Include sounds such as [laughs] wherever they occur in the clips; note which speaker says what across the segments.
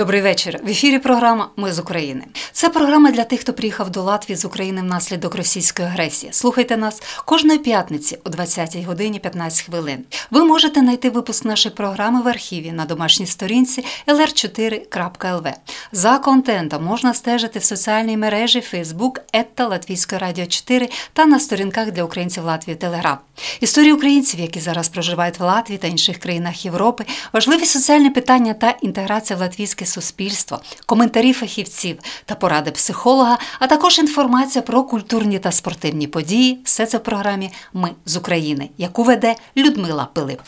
Speaker 1: Добрий вечір. В ефірі програма Ми з України. Це програма для тих, хто приїхав до Латвії з України внаслідок російської агресії. Слухайте нас кожної п'ятниці о 20 годині 15 хвилин. Ви можете знайти випуск нашої програми в архіві на домашній сторінці lr4.lv. За контентом можна стежити в соціальній мережі Facebook Етта Латвійської радіо 4 та на сторінках для українців Латвії Телеграм. Історії українців, які зараз проживають в Латвії та інших країнах Європи, важливі соціальні питання та інтеграція в латвійське суспільство, коментарі фахівців та поради психолога, а також інформація про культурні та спортивні події. Все це в програмі Ми з України, яку веде Людмила Пилип.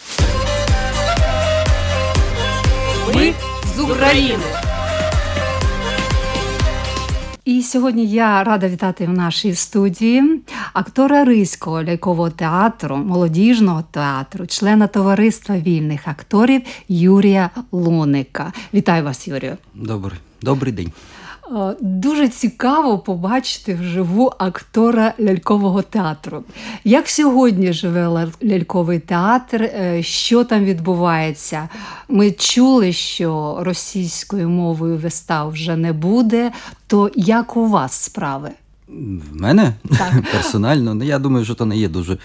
Speaker 2: Ми з України.
Speaker 1: І сьогодні я рада вітати в нашій студії актора Ризького лялькового театру, молодіжного театру, члена товариства вільних акторів Юрія Луника. Вітаю вас, Юрію.
Speaker 3: Добрий, добрий день.
Speaker 1: Е, дуже цікаво побачити вживу актора лялькового театру. Як сьогодні живе ляльковий театр? Е, що там відбувається? Ми чули, що російською мовою вистав вже не буде. То як у вас справи?
Speaker 3: В мене так. [laughs] персонально, ну я думаю, що то не є дуже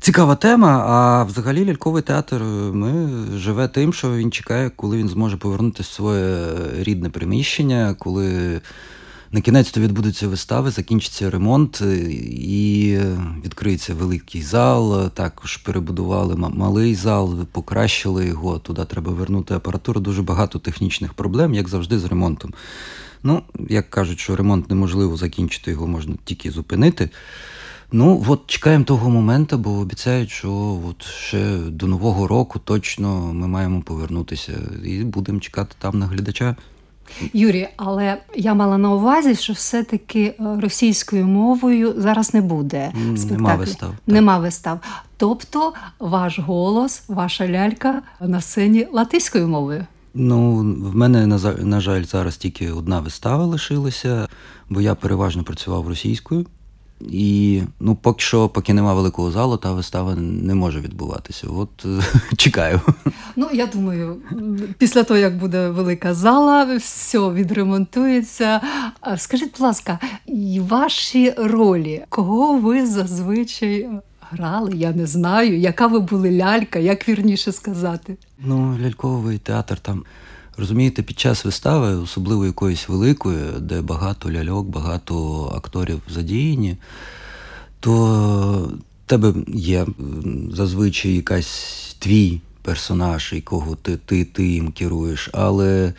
Speaker 3: Цікава тема. А взагалі ляльковий театр е, ми живе тим, що він чекає, коли він зможе повернутися в своє рідне приміщення, коли на кінець то відбудуться вистави, закінчиться ремонт е, і відкриється великий зал. Також перебудували малий зал, покращили його. Туди треба вернути апаратуру. Дуже багато технічних проблем, як завжди, з ремонтом. Ну, як кажуть, що ремонт неможливо закінчити, його можна тільки зупинити. Ну, от чекаємо того моменту, бо обіцяють, що от ще до Нового року точно ми маємо повернутися і будемо чекати там на глядача.
Speaker 1: Юрій, але я мала на увазі, що все-таки е, російською мовою зараз не буде спектаклю.
Speaker 3: Нема вистав. Так.
Speaker 1: Нема вистав. Тобто ваш голос, ваша лялька на сцені латиською мовою.
Speaker 3: Ну, в мене на жаль зараз тільки одна вистава лишилася, бо я переважно працював російською. І ну, поки що, поки нема великого залу, та вистава не може відбуватися. От [laughs] чекаю.
Speaker 1: Ну я думаю, після того як буде велика зала, все відремонтується. Скажіть, будь ласка, ваші ролі, кого ви зазвичай грали? Я не знаю, яка ви були лялька, як вірніше сказати?
Speaker 3: Ну, ляльковий театр там. Розумієте, під час вистави, особливо якоїсь великої, де багато ляльок, багато акторів задіяні, то тебе є зазвичай якась твій персонаж, якого ти ти, ти їм керуєш. Але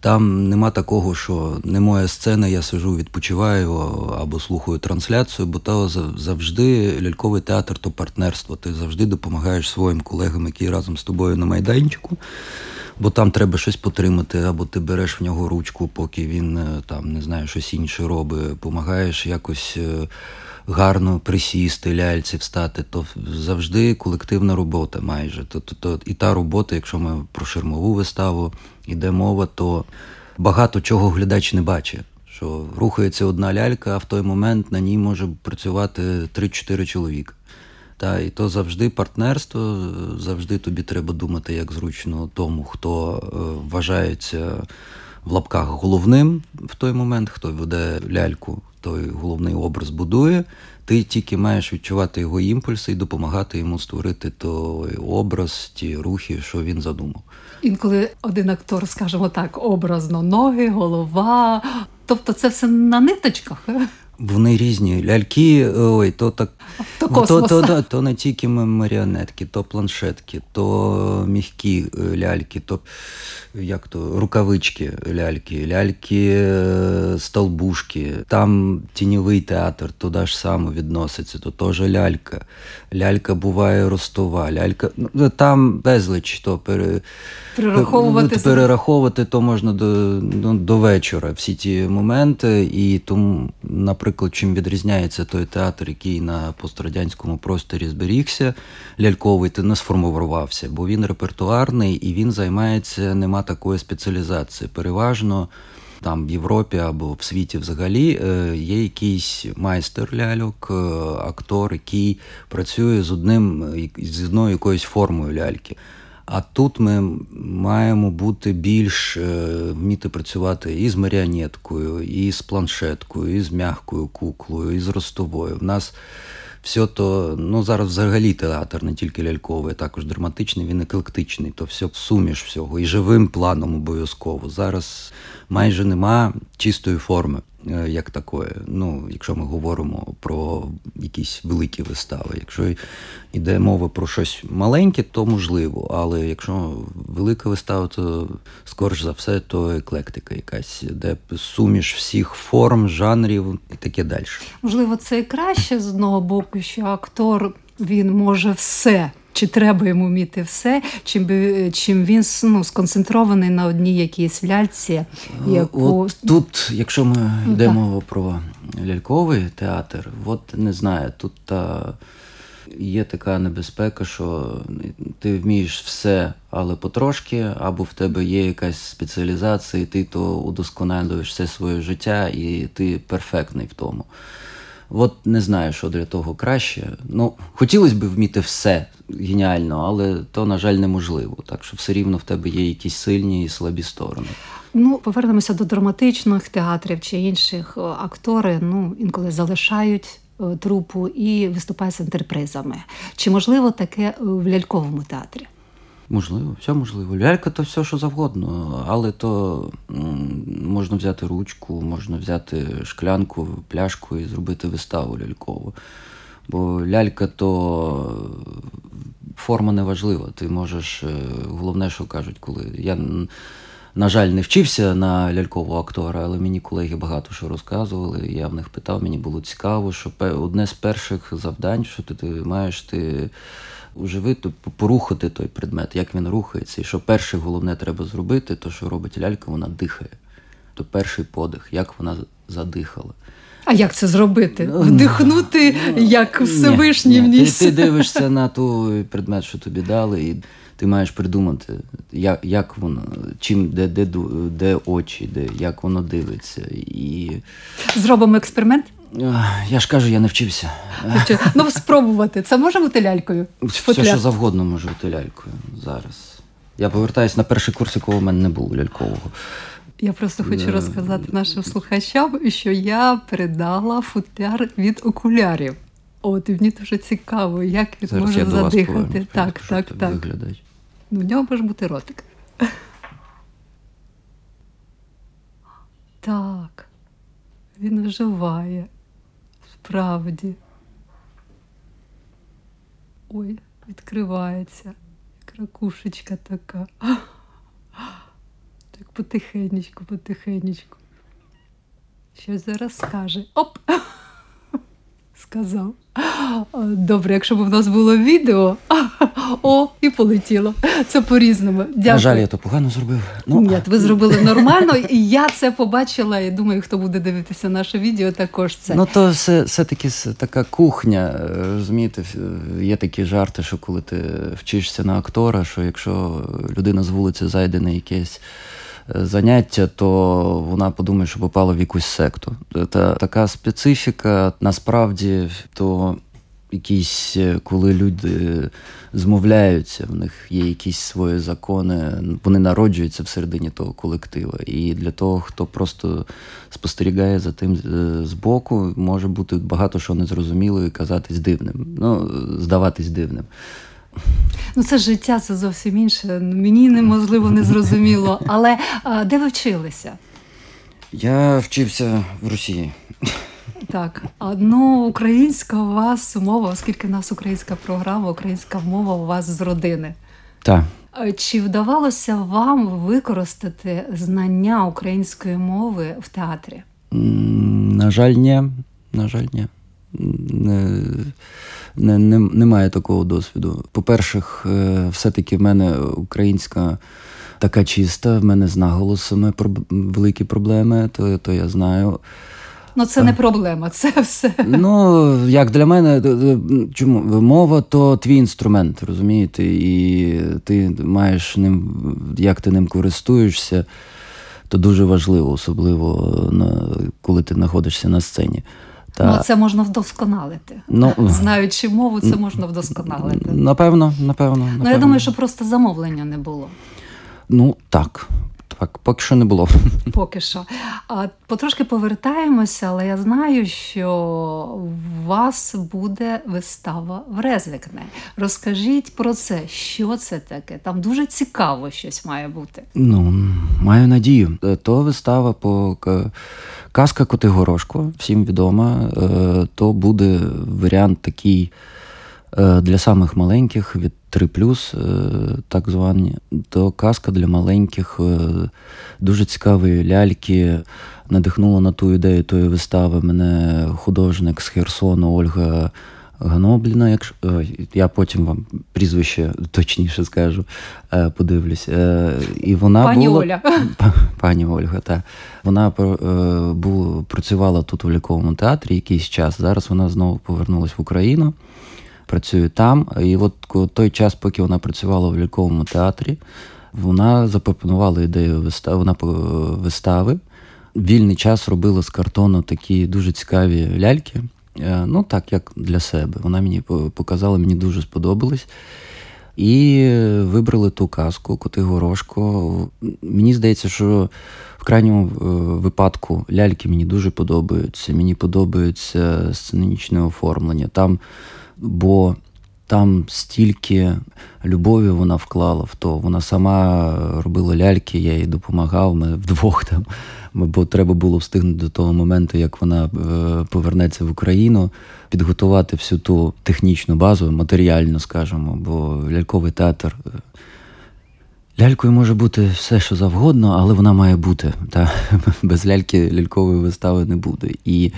Speaker 3: там нема такого, що не моя сцена, я сижу, відпочиваю або слухаю трансляцію, бо то завжди ляльковий театр то партнерство. Ти завжди допомагаєш своїм колегам, які разом з тобою на майданчику бо там треба щось потримати, або ти береш в нього ручку, поки він е, там не знаю, щось інше робить, помагаєш якось. Е, гарно присісти, ляльці встати, то завжди колективна робота майже. То, то, то, І та робота, якщо ми про ширмову виставу йде мова, то багато чого глядач не бачить. Що рухається одна лялька, а в той момент на ній може працювати 3-4 чоловіка. Та, І то завжди партнерство, завжди тобі треба думати, як зручно тому, хто е, вважається в лапках головним в той момент, хто веде ляльку, той головний образ будує. Ти тільки маєш відчувати його імпульси і допомагати йому створити той образ, ті рухи, що він задумав.
Speaker 1: Інколи один актор, скажімо так, образно ноги, голова. Тобто це все на ниточках.
Speaker 3: Вони різні. Ляльки, ой, то так [laughs]
Speaker 1: то, то,
Speaker 3: то, то не тільки маріонетки, то планшетки, то м'які е, ляльки, то як то рукавички ляльки, ляльки, е, столбушки. Там тіньовий театр, туди ж само відноситься, то теж лялька. Лялька буває ростова, лялька. Ну, там безліч то пере...
Speaker 1: перераховувати,
Speaker 3: перераховувати то можна до, до, до вечора всі ті моменти, і тому, наприклад. Наприклад, чим відрізняється той театр, який на пострадянському просторі зберігся, ляльковий, ти не сформувався, бо він репертуарний і він займається, нема такої спеціалізації. Переважно там в Європі або в світі взагалі е, є якийсь майстер ляльок, е, актор, який працює з одним з одною якоюсь формою ляльки. А тут ми маємо бути більш е, вміти працювати і з маріонеткою, і з планшеткою, і з м'якою куклою, і з ростовою. В нас все то, ну зараз взагалі театр, не тільки ляльковий, також драматичний, він еклектичний, то все суміш всього. І живим планом обов'язково. Зараз майже нема чистої форми. Е, як такої. Ну, якщо ми говоримо про якісь великі вистави. Якщо йде мова про щось маленьке, то можливо. Але якщо велика вистава, то скоріш за все, то еклектика якась, де суміш всіх форм, жанрів і таке далі.
Speaker 1: Можливо, це і краще з одного боку, що актор він може все. Чи треба йому вміти все, чим би чим він ну, сконцентрований на одній якійсь ляльці? Е,
Speaker 3: яку... От Тут, якщо ми ну, йдемо так. про ляльковий театр, от не знаю, тут та є така небезпека, що ти вмієш все, але потрошки, або в тебе є якась спеціалізація, і ти то удосконалюєш все своє життя, і ти перфектний в тому. От не знаю, що для того краще. Ну, хотілося б вміти все геніально, але то, на жаль, неможливо. Так що все рівно в тебе є якісь сильні і слабі сторони.
Speaker 1: Ну, повернемося до драматичних театрів чи інших актори. Ну інколи залишають е, трупу і виступають з інтерпризами. Чи можливо таке в ляльковому театрі?
Speaker 3: Можливо, все можливо. Лялька то все, що завгодно, але то можна взяти ручку, можна взяти шклянку, пляшку і зробити виставу лялькову. Бо лялька то форма не важлива. Ти можеш, е, головне, що кажуть, коли я. На жаль, не вчився на лялькового актора, але мені колеги багато що розказували. Я в них питав, мені було цікаво, що одне з перших завдань, що ти маєш ти уживити, порухати той предмет, як він рухається. І що перше головне треба зробити, то що робить лялька, вона дихає. То перший подих, як вона задихала.
Speaker 1: А як це зробити? Ну, Вдихнути, ну, як Всевишній вніс?
Speaker 3: Ти, ти дивишся на той предмет, що тобі дали, і ти маєш придумати, як як воно, чим, де де, де очі, де, як воно дивиться. І...
Speaker 1: Зробимо експеримент?
Speaker 3: Я ж кажу, я не вчився.
Speaker 1: Ну, спробувати. Це може бути лялькою?
Speaker 3: Все, що завгодно може бути лялькою зараз. Я повертаюся на перший курс, якого в мене не було лялькового.
Speaker 1: Я просто хочу розказати нашим слухачам, що я передала футляр від окулярів. От і мені дуже цікаво, як він Зараз може задихати. Поверну, так, так, так. Виглядать. Ну, в нього може бути ротик. [laughs] Так, він вживає. Справді. Ой, відкривається, як ракушечка така. Так потихенечку, потихенечку. Щось зараз скаже. Оп! Сказав. Добре, якщо б в нас було відео, о, і полетіло. Це по-різному. Дякую.
Speaker 3: На жаль, я то погано зробив.
Speaker 1: Ну. Ні, ви зробили нормально, і я це побачила. І думаю, хто буде дивитися наше відео, також це.
Speaker 3: Ну, то все, все-таки така кухня. Розумієте, є такі жарти, що коли ти вчишся на актора, що якщо людина з вулиці зайде на якесь заняття, то вона подумає, що попала в якусь секту. Це така специфіка, насправді, то якісь, коли люди змовляються, в них є якісь свої закони, вони народжуються всередині того колектива. І для того, хто просто спостерігає за тим е, збоку, може бути багато що незрозуміло і казатись дивним, ну, здаватись дивним.
Speaker 1: Ну, це життя, це зовсім інше. Мені неможливо не зрозуміло. Але а, де ви вчилися?
Speaker 3: Я вчився в Росії.
Speaker 1: Так, ну українська у вас мова, оскільки в нас українська програма, українська мова у вас з родини.
Speaker 3: Так.
Speaker 1: Чи вдавалося вам використати знання української мови в театрі?
Speaker 3: На жаль, ні. На жаль, ні не, не, немає такого досвіду. По-перше, е, все-таки в мене українська така чиста, в мене з наголосами великі проблеми, то, то я знаю.
Speaker 1: Ну це не проблема, це все.
Speaker 3: Ну, як для мене, д- д- чому мова то твій інструмент, розумієте, і ти маєш ним, як ти ним користуєшся, то дуже важливо, особливо на, коли ти знаходишся на сцені. Та,
Speaker 1: Ну це можна вдосконалити.
Speaker 3: Ну, [laughs]
Speaker 1: Знаючи мову, це можна вдосконалити.
Speaker 3: Напевно, напевно.
Speaker 1: Ну я думаю, що просто замовлення не було.
Speaker 3: Ну, так. Так, поки що не було. [laughs]
Speaker 1: Поки що. А потрошки повертаємося, але я знаю, що у вас буде вистава в Резвикне. Розкажіть про це, що це таке? Там дуже цікаво щось має бути.
Speaker 3: Ну, маю надію. Е, То вистава по казка Коти Горошко, всім відома. Е, То буде варіант такий е, для самих маленьких від 3 е, так звані. То казка для маленьких, е, дуже цікавої ляльки. Надихнула на ту ідею тої вистави мене художник з Херсону Ольга Ганобліна, якщо е, я потім вам прізвище точніше скажу, подивлюсь. І вона
Speaker 1: Пані
Speaker 3: була,
Speaker 1: Оля. [laughs]
Speaker 3: Пані Ольга, так. Вона працювала тут у ліковому театрі якийсь час. Зараз вона знову повернулася в Україну, працює там. І от той час, поки вона працювала в ліковому театрі, вона запропонувала ідею вистави, вона вистави. Вільний час робила з картону такі дуже цікаві ляльки. Е, Ну, так, як для себе. Вона мені показала, мені дуже сподобалось. І вибрали ту казку Коти Горошко. Мені здається, що в крайньому е, випадку ляльки мені дуже подобаються. Мені подобається сценічне оформлення. Там, бо там стільки любові вона вклала в то. Вона сама робила ляльки, я їй допомагав. Ми вдвох там. Бо треба було встигнути до того моменту, як вона е, повернеться в Україну, підготувати всю ту технічну базу, матеріальну, скажімо, бо ляльковий театр. е, Лялькою може бути все, що завгодно, але вона має бути. Та [laughs] без ляльки лялькової вистави не буде. І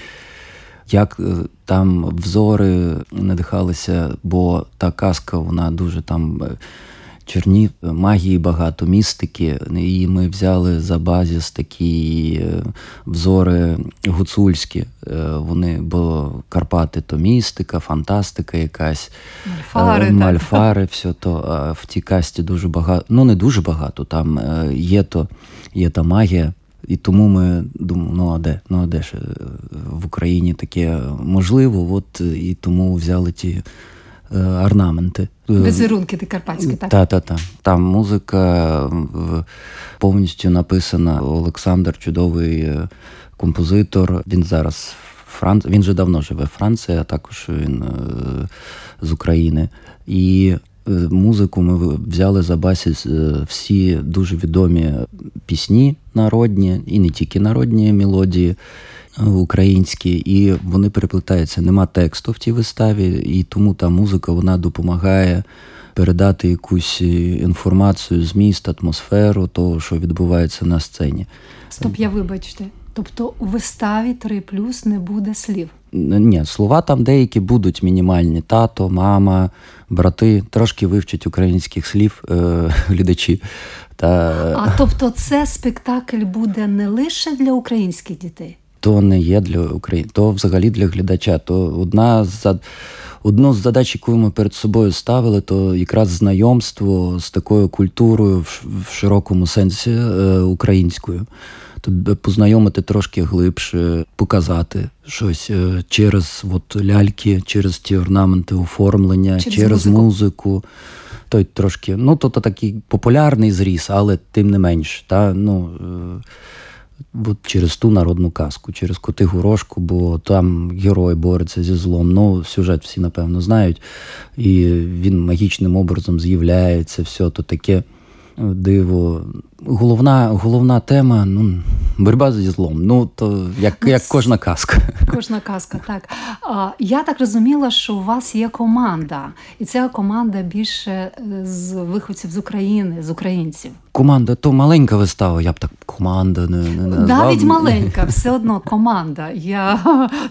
Speaker 3: як е, там взори надихалися, бо та казка, вона дуже там е, черні, е, магії багато, містики. І ми взяли за базіс такі взори гуцульські. Вони, бо Карпати то містика, фантастика якась.
Speaker 1: Мальфари, так.
Speaker 3: Мальфари, все то в тій касті дуже багато. Ну не дуже багато. Там є то, є та магія. І тому ми думали, ну а де? Ну а де ж е, в Україні таке можливо? От е, і тому взяли ті е, орнаменти.
Speaker 1: Візерунки ти карпатські, так?
Speaker 3: та, та, та. Там музика повністю написана. Олександр чудовий композитор. Він зараз в Франції. Він вже давно живе в Франції, а також він з України. І музику ми взяли за басіс е, всі дуже відомі пісні народні, і не тільки народні мелодії. е, Українські, і вони переплетаються. Нема тексту в тій виставі, і тому та музика вона допомагає передати якусь е, інформацію, зміст, атмосферу того, що відбувається на сцені.
Speaker 1: Стоп, я вибачте. Тобто у виставі 3 плюс не буде слів.
Speaker 3: Ні, слова там деякі будуть мінімальні: тато, мама, брати, трошки вивчать українських слів е, [laughs] глядачі. Та
Speaker 1: А тобто, це спектакль буде не лише для українських дітей.
Speaker 3: то не є для України, то взагалі для глядача. То одна з одну з задач, яку ми перед собою ставили, то якраз знайомство з такою культурою в, в широкому сенсі е, українською. Тобі познайомити трошки глибше, показати щось е, через от, ляльки, через ті орнаменти оформлення,
Speaker 1: Через
Speaker 3: через,
Speaker 1: музику.
Speaker 3: музику. Той трошки, ну то, такий популярний зріс, але тим не менш. Та, ну, е, От через ту народну казку, через коти горошку, бо там герой бореться зі злом. Ну, сюжет всі, напевно, знають. І він магічним образом з'являється, все то таке диво. Головна, головна тема ну, боротьба зі злом. Ну, то як,
Speaker 1: Ну,
Speaker 3: як кожна казка.
Speaker 1: Кожна казка, так. А, я так розуміла, що у вас є команда, і ця команда більше е, з виходців з України, з українців.
Speaker 3: Команда то маленька вистава, я б так команда не, не назвав.
Speaker 1: Навіть маленька, все одно команда. Я,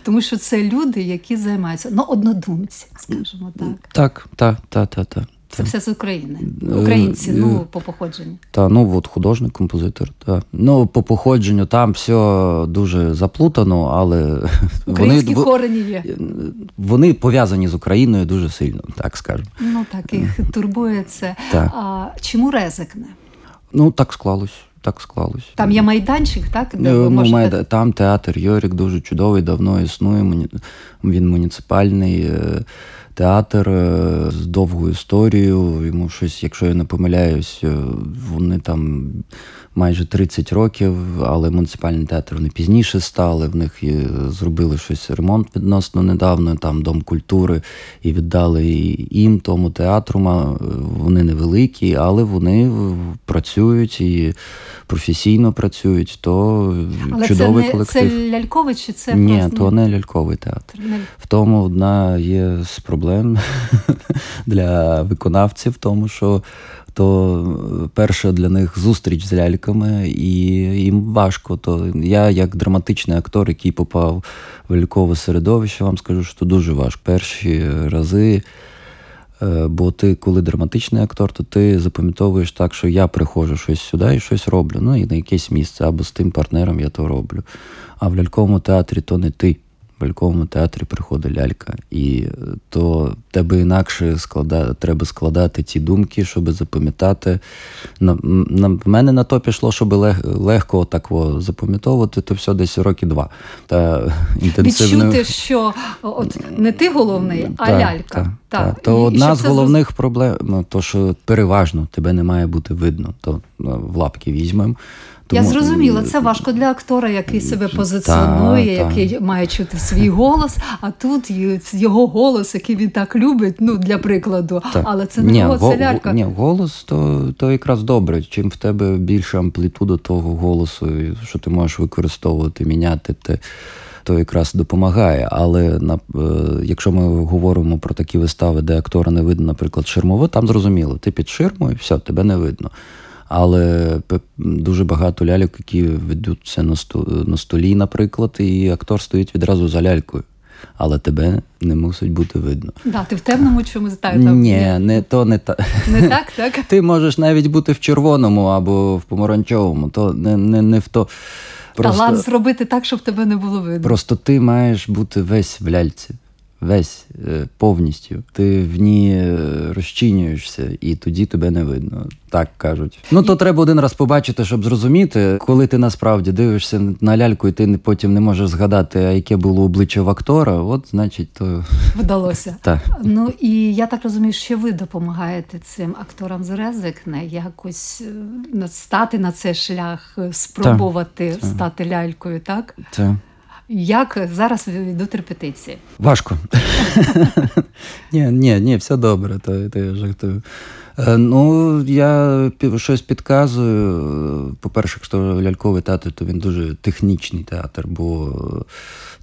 Speaker 1: тому що це люди, які займаються ну, однодумці, скажімо так.
Speaker 3: Так, так, так, так, так.
Speaker 1: Це все з України.
Speaker 3: Е,
Speaker 1: Українці,
Speaker 3: е,
Speaker 1: ну, по походженню.
Speaker 3: Та ну от художник, композитор. Та. Ну, по походженню там все дуже заплутано, але [laughs]
Speaker 1: Українські
Speaker 3: вони,
Speaker 1: корені є.
Speaker 3: вони пов'язані з Україною дуже сильно, так скажемо.
Speaker 1: Ну так, їх турбує це.
Speaker 3: Так.
Speaker 1: А чому ризикне?
Speaker 3: Ну, так склалось. Так склалось.
Speaker 1: Там є майданчик, так? Де
Speaker 3: Ну,
Speaker 1: ви можете...
Speaker 3: має- Там театр Йорік дуже чудовий, давно існує. Він муніципальний е, театр е, з довгою історією. Йому щось, якщо я не помиляюсь, е, вони там майже 30 років, але муніципальний театр вони пізніше стали. В них зробили щось ремонт відносно недавно, там Дом культури, і віддали їм, тому театру. Вони невеликі, але вони працюють і професійно працюють, то
Speaker 1: Але
Speaker 3: чудовий
Speaker 1: це не
Speaker 3: колектив.
Speaker 1: це ляльковий чи це
Speaker 3: Ні,
Speaker 1: просто
Speaker 3: то не ляльковий театр.
Speaker 1: не-
Speaker 3: В тому одна є з проблем [laughs] для виконавців, тому що то е, перша для них зустріч з ляльками, і їм важко. То я, як драматичний актор, який попав в лялькове середовище, вам скажу, що дуже важко. Перші рази. Е, Бо ти, коли драматичний актор, то ти запам'ятовуєш так, що я приходжу щось сюди і щось роблю. Ну і на якесь місце, або з тим партнером я то роблю. А в ляльковому театрі то не ти. В ляльковому театрі приходить лялька. І е, то тебе інакше склада... треба складати ті думки, щоб запам'ятати. На, на, в мене на то пішло, щоб лег... легко так запам'ятовувати, то все десь роки два. Та інтенсивно...
Speaker 1: відчути, що от не ти головний, а
Speaker 3: Та,
Speaker 1: лялька.
Speaker 3: та,
Speaker 1: Так.
Speaker 3: та. То
Speaker 1: І- і
Speaker 3: одна
Speaker 1: щоб
Speaker 3: з
Speaker 1: це
Speaker 3: головних проблем, ну, то що переважно тебе не має бути видно, то ну, в лапки візьмемо.
Speaker 1: Я зрозуміла, це важко для актора, який себе позиціонує,
Speaker 3: та.
Speaker 1: який має чути свій голос, а тут його голос, який він так любить, ну для прикладу.
Speaker 3: Так.
Speaker 1: Але це не
Speaker 3: ні,
Speaker 1: його, це лялька.
Speaker 3: Ні, голос то, то якраз добре. Чим в тебе більша амплітуда того голосу, що ти можеш використовувати, міняти те. То якраз допомагає. Але на, е, якщо ми говоримо про такі вистави, де актора не видно, наприклад, ширмово, там зрозуміло, ти під ширмою, все, тебе не видно. Але дуже багато ляльок, які ведуться на, на столі, наприклад, і актор стоїть відразу за лялькою. Але тебе не мусить бути видно.
Speaker 1: Да, ти в темному чомусь так.
Speaker 3: Ні, не то не так.
Speaker 1: Не так, так?
Speaker 3: Ти можеш навіть бути в червоному або в помаранчевому, то не, не, не в то.
Speaker 1: Талант зробити так, щоб тебе не було видно.
Speaker 3: Просто ти маєш бути весь в ляльці, весь е, повністю. Ти в ній е, розчинюєшся, і тоді тебе не видно. Так кажуть. Ну то треба один раз побачити, щоб зрозуміти, коли ти насправді дивишся на ляльку, і ти потім не можеш згадати, а яке було обличчя в актора. От, значить, то [laughs]
Speaker 1: Вдалося.
Speaker 3: так.
Speaker 1: Ну і я так розумію, що ви допомагаєте цим акторам з Резикне якось е, стати на цей шлях, спробувати стати лялькою, так?
Speaker 3: Це
Speaker 1: Як зараз йдуть репетиції?
Speaker 3: Важко. [laughs] ні, ні, ні, все добре, то, то я жартую. Е, Ну, я щось підказую. По-перше, якщо ляльковий театр, то він дуже технічний театр, бо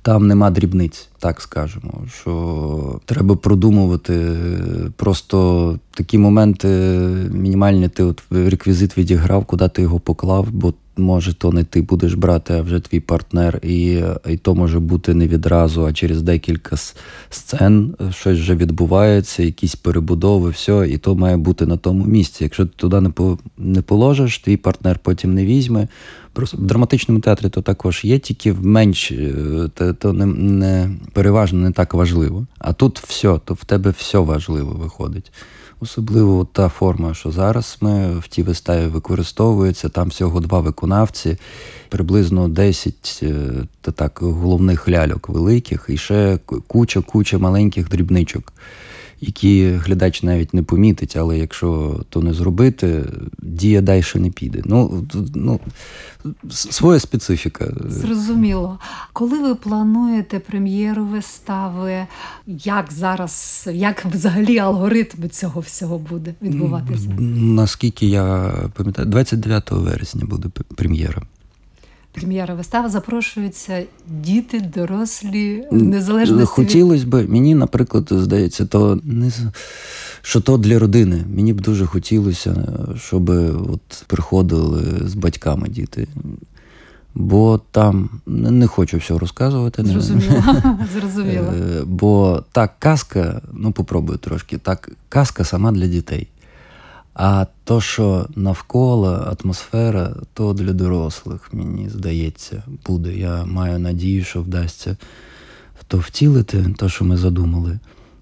Speaker 3: там нема дрібниць, так скажемо. Що треба продумувати просто такі моменти мінімальні, ти от реквізит відіграв, куди ти його поклав, бо може то не ти будеш брати, а вже твій партнер, і, і то може бути не відразу, а через декілька сцен щось вже відбувається, якісь перебудови, все, і то має бути на тому місці. Якщо ти туди не, по, не положиш, твій партнер потім не візьме. Просто в драматичному театрі то також є, тільки в менш е, то, не, не переважно не так важливо. А тут все, то в тебе все важливо виходить. Особливо та форма, що зараз ми в тій виставі використовується, там всього два виконавці, приблизно 10 е, та так, головних ляльок великих, і ще куча-куча маленьких дрібничок, які глядач навіть не помітить, але якщо то не зробити, дія далі не піде. Ну, ну, своя специфіка.
Speaker 1: Зрозуміло. Коли ви плануєте прем'єру вистави, як зараз, як взагалі алгоритм цього всього буде відбуватися?
Speaker 3: Наскільки я пам'ятаю, 29 вересня буде прем'єра.
Speaker 1: Прем'єра вистави запрошуються діти, дорослі, незалежно
Speaker 3: Хотілося б, мені, наприклад, здається, то не що то для родини. Мені б дуже хотілося, щоб от приходили з батьками діти. Бо там не хочу всього розказувати.
Speaker 1: Зрозуміло. [laughs] [laughs] Зрозуміло.
Speaker 3: Е, Бо та казка, ну попробую трошки, так, казка сама для дітей. А то, що навколо атмосфера, то для дорослих, мені здається, буде. Я маю надію, що вдасться то втілити, то, що ми задумали.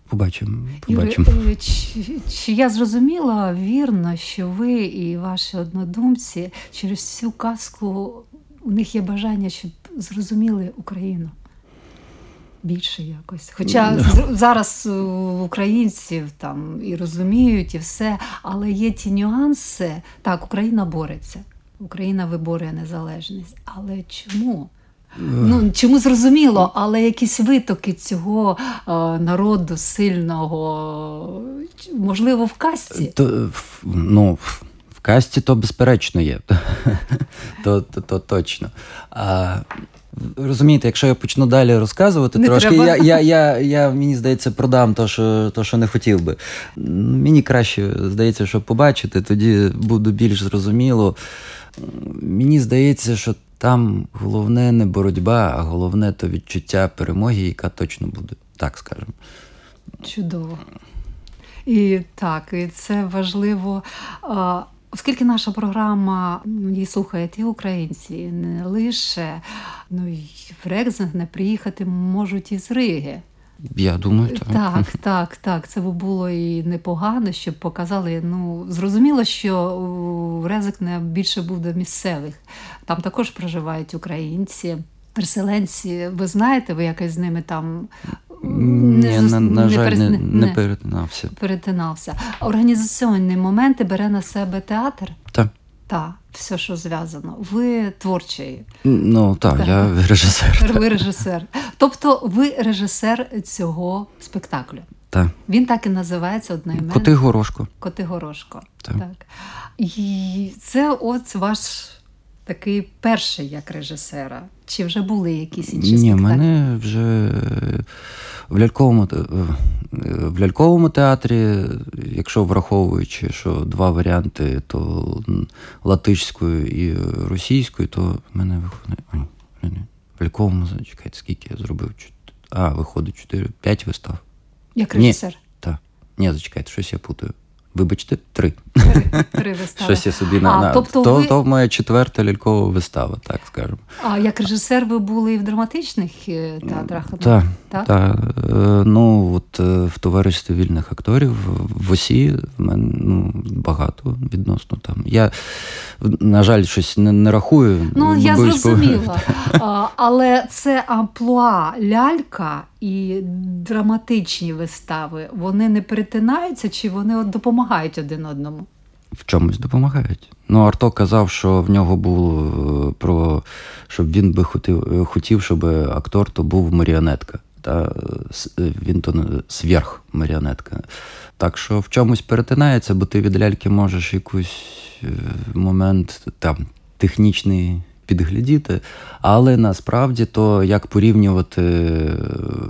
Speaker 3: Побачимо. побачимо.
Speaker 1: Юрій, чи, чи я зрозуміла вірно, що ви і ваші однодумці через цю казку у них є бажання, щоб зрозуміли Україну більше якось. Хоча зараз е, українців там і розуміють, і все, але є ті нюанси. Так, Україна бореться. Україна виборює незалежність. Але чому? Ну, чому зрозуміло, але якісь витоки цього е, народу сильного, можливо, в казці.
Speaker 3: То, ну, в- в касті то безперечно є. [laughs] то, то, то точно. А, розумієте, якщо я почну далі розказувати,
Speaker 1: Не
Speaker 3: трошки
Speaker 1: треба.
Speaker 3: я, я, я, я, мені здається, продам то що, то, що не хотів би. Мені краще здається, що побачити, тоді буде більш зрозуміло. Мені здається, що там головне не боротьба, а головне то відчуття перемоги, яка точно буде, так скажемо.
Speaker 1: Чудово. І так, і це важливо. Оскільки наша програма її слухають і українці, і не лише ну, і в Рекзинг не приїхати можуть із Риги.
Speaker 3: Я думаю, так.
Speaker 1: Так, так, так. Це було і непогано, щоб показали. Ну, зрозуміло, що у Резикне більше буде місцевих. Там також проживають українці, переселенці. Ви знаєте, ви якось з ними там
Speaker 3: Ні,
Speaker 1: зус-
Speaker 3: на, на жаль, не, не перетинався.
Speaker 1: перетинався. Організаційні моменти бере на себе театр.
Speaker 3: Так.
Speaker 1: Так, все, що зв'язано. Ви творчий,
Speaker 3: Ну так,
Speaker 1: Так.
Speaker 3: я режисер.
Speaker 1: ви режисер. Тобто ви режисер цього спектаклю.
Speaker 3: Так.
Speaker 1: Він так і називається одноіменний.
Speaker 3: Коти горошко.
Speaker 1: Коти Горошко.
Speaker 3: Так.
Speaker 1: І це от ваш такий перший як режисера. Чи вже були якісь інші
Speaker 3: Ні, в мене вже в ляльковому, в ляльковому театрі, якщо враховуючи, що два варіанти, то латишською і російською, то в мене виходить. Ой. В ляльковому, чекайте, скільки я зробив? А, виходить 4, 5 вистав.
Speaker 1: Як режисер?
Speaker 3: Так. Ні, зачекайте, щось я путаю. Вибачте, три.
Speaker 1: Три, три вистави.
Speaker 3: Щось я собі на,
Speaker 1: А,
Speaker 3: на...
Speaker 1: тобто
Speaker 3: то,
Speaker 1: ви-
Speaker 3: то моя четверта лялькова вистава, так скажемо.
Speaker 1: А як режисер ви були і в драматичних е, театрах?
Speaker 3: Так,
Speaker 1: Так?
Speaker 3: так. Е, Ну, от е, в товаристві вільних акторів в ОСІ в мене ну, багато відносно там. Я, на жаль, щось не, не рахую.
Speaker 1: Ну, я зрозуміла. Але це амплуа лялька і драматичні вистави. Вони не перетинаються чи вони допомагають один одному?
Speaker 3: В чомусь допомагають. Ну, Арто казав, що в нього було е, про щоб він би хотів, е, хотів, щоб актор то був маріонетка. Та е, він то сверх маріонетка. Так що в чомусь перетинається, бо ти від ляльки можеш якийсь момент там технічний підглядіти, але насправді то як порівнювати е,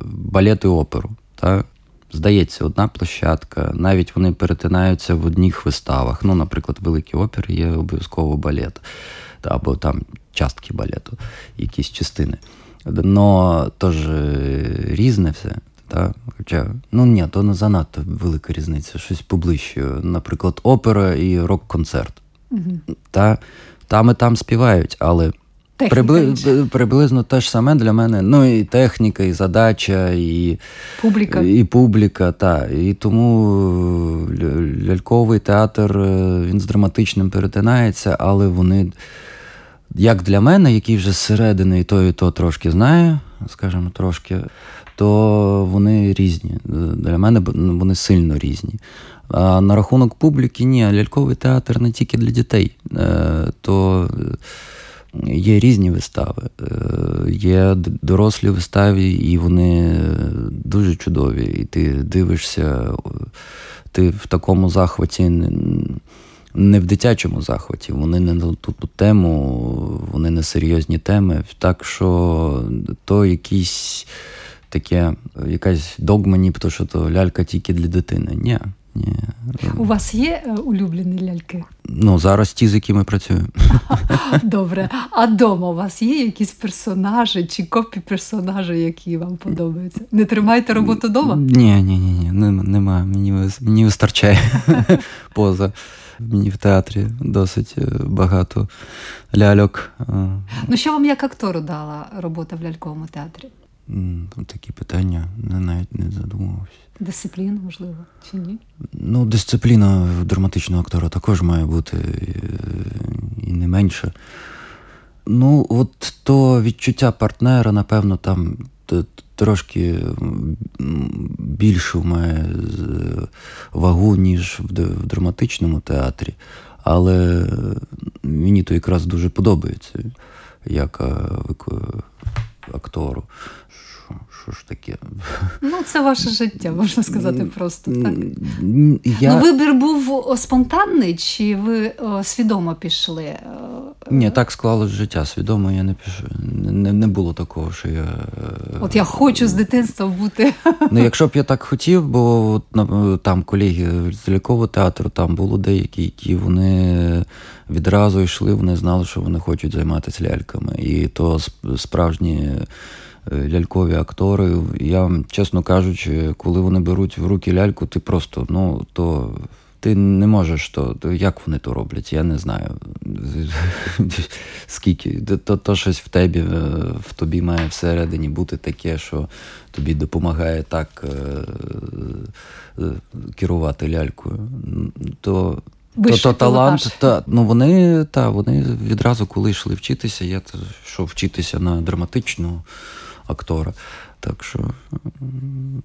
Speaker 3: балет і оперу. Та? Здається, одна площадка, навіть вони перетинаються в одних виставах. Ну, наприклад, в великій опері є обов'язково балет, або там частки балету, якісь частини. Но теж е, різне все. Та? Хоча, ну ні, то не занадто велика різниця, щось поближче. Наприклад, опера і рок-концерт. Та, там і там співають, але прибли, приблизно те ж саме для мене. Ну і техніка, і задача, і,
Speaker 1: Публіка.
Speaker 3: і публіка. Та. І тому е, ляльковий театр е, він з драматичним перетинається, але вони, як для мене, який вже зсередини і то, і то трошки знаю, скажімо, трошки, то вони різні. Для мене ну, вони сильно різні. А на рахунок публіки, ні, ляльковий театр не тільки для дітей. Е, То е, є різні вистави. Е, Є дорослі вистави, і вони дуже чудові. І ти дивишся, ти в такому захваті. Не в дитячому захваті, вони не на ту, ту тему, вони не серйозні теми. Так що то якісь таке, якась догма, нібито, що то лялька тільки для дитини. Ні, Ні.
Speaker 1: У вас є е, улюблені ляльки?
Speaker 3: Ну, зараз ті, з якими працюю. [laughs]
Speaker 1: Добре. А дома у вас є якісь персонажі чи копі персонажі, які вам подобаються? Не тримаєте роботу вдома?
Speaker 3: Ні, ні, ні, ні, нема, нема. Мені, мені вистачає [laughs] поза. Мені в театрі досить е, багато ляльок. Е,
Speaker 1: Ну що вам як актору дала робота в ляльковому театрі?
Speaker 3: Такі питання навіть не задумувався.
Speaker 1: Дисципліну, можливо, чи ні?
Speaker 3: Ну, дисципліна драматичного актора також має бути е, і не менше. Ну, от то відчуття партнера, напевно, там трошки більшу має вагу, ніж в драматичному театрі. Але мені то якраз дуже подобається, як е, актору. Що, ж таке?
Speaker 1: Ну, це ваше життя, можна сказати просто так.
Speaker 3: Я...
Speaker 1: Ну, вибір був спонтанний, чи ви о, свідомо пішли? Е,
Speaker 3: Ні, так склалось життя. Свідомо я не пішов. Не, не було такого, що я. е,
Speaker 1: От я хочу з дитинства бути.
Speaker 3: Ну, якщо б я так хотів, бо от, там колеги з лялькового театру, там було деякі, які вони відразу йшли, вони знали, що вони хочуть займатися ляльками. І то справжні лялькові актори. Я, чесно кажучи, коли вони беруть в руки ляльку, ти просто, ну, то. Ти не можеш то, то як вони то роблять, я не знаю. [laughs] Скільки. То, то щось в тебе, е, в тобі має всередині бути таке, що тобі допомагає так е, е, керувати лялькою. То, то, то талант, та, ну вони, та, вони відразу, коли йшли вчитися, я то йшов вчитися на драматичного актора. Так що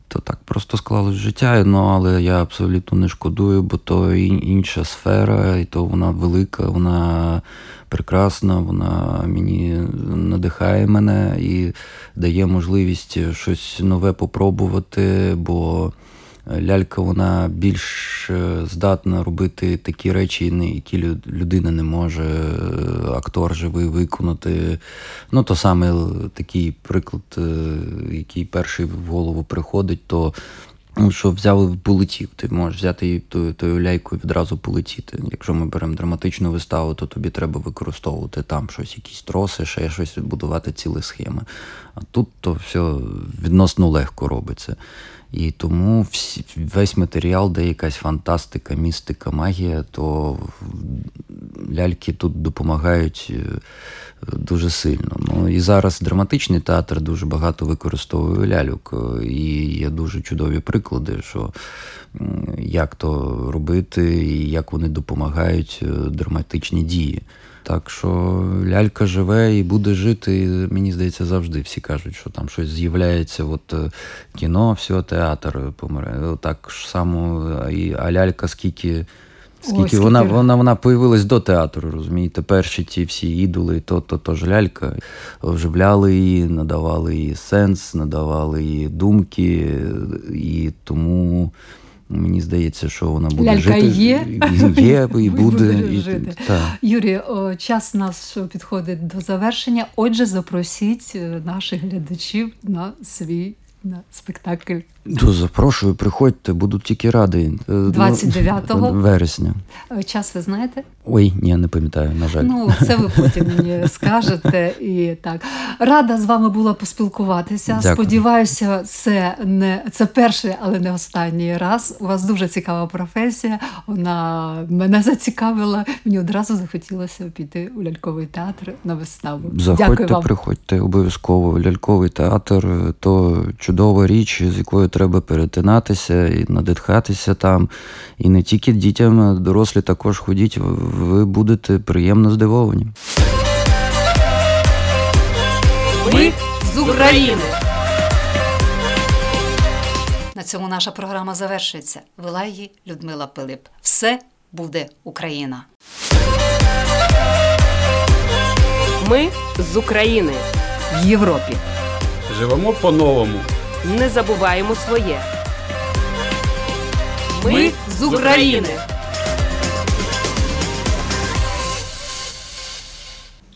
Speaker 3: то так просто склалось життя, ну, але я абсолютно не шкодую, бо то інша сфера, і то вона велика, вона прекрасна, вона мені надихає мене і дає можливість щось нове попробувати, бо лялька вона більш е, здатна робити такі речі, які людина не може, е, актор живий виконати. Ну, то саме такий приклад, е, який перший в голову приходить, то ну, що взяв полетів. Ти можеш взяти тою, тою ляйкою і відразу полетіти. Якщо ми беремо драматичну виставу, то тобі треба використовувати там щось, якісь троси, ще щось будувати цілі схеми. А тут то все відносно легко робиться. І тому всі, весь матеріал, де якась фантастика, містика, магія, то ляльки тут допомагають е, дуже сильно. Ну і зараз драматичний театр дуже багато використовує ляльок. е, І є дуже чудові приклади, що як то робити, і як вони допомагають е, драматичні дії. Так що лялька живе і буде жити, і, мені здається, завжди всі кажуть, що там щось з'являється, от кіно, все, театр помре. Так само, е, і, а лялька скільки. Скільки,
Speaker 1: скільки
Speaker 3: вона, вона, вона появилась до театру, розумієте? Перші ті всі ідоли, то, то, то ж лялька. Оживляли її, надавали їй сенс, надавали їй думки, і тому мені здається, що вона буде
Speaker 1: Лялька
Speaker 3: жити.
Speaker 1: є, [laughs]
Speaker 3: Є, і буде. і,
Speaker 1: жити.
Speaker 3: Так.
Speaker 1: Юрій, о, час наш підходить до завершення. Отже, запросіть е, наших глядачів на свій на спектакль
Speaker 3: То запрошую, приходьте, буду тільки радий. Е, ну,
Speaker 1: 29-го? [laughs]
Speaker 3: вересня.
Speaker 1: Е, Час ви знаєте?
Speaker 3: Ой, ні, не пам'ятаю, на жаль.
Speaker 1: Ну, це ви потім мені [laughs] скажете. І так. Рада з вами була поспілкуватися.
Speaker 3: Дякую.
Speaker 1: Сподіваюся, це не це перший, але не останній раз. У вас дуже цікава професія. Вона мене зацікавила. Мені одразу захотілося піти у ляльковий театр на виставу. Дякую
Speaker 3: Заходьте,
Speaker 1: вам.
Speaker 3: приходьте обов'язково. Ляльковий театр то чудова річ, з якою треба перетинатися і надихатися там. І не тільки дітям, дорослі також ходіть. Ви будете приємно здивовані.
Speaker 2: Ми з України.
Speaker 1: На цьому наша програма завершується. Вела її Людмила Пилип. Все буде Україна.
Speaker 2: Ми з України. В Європі.
Speaker 4: Живемо по-новому.
Speaker 2: Не забуваємо своє. Ми з України.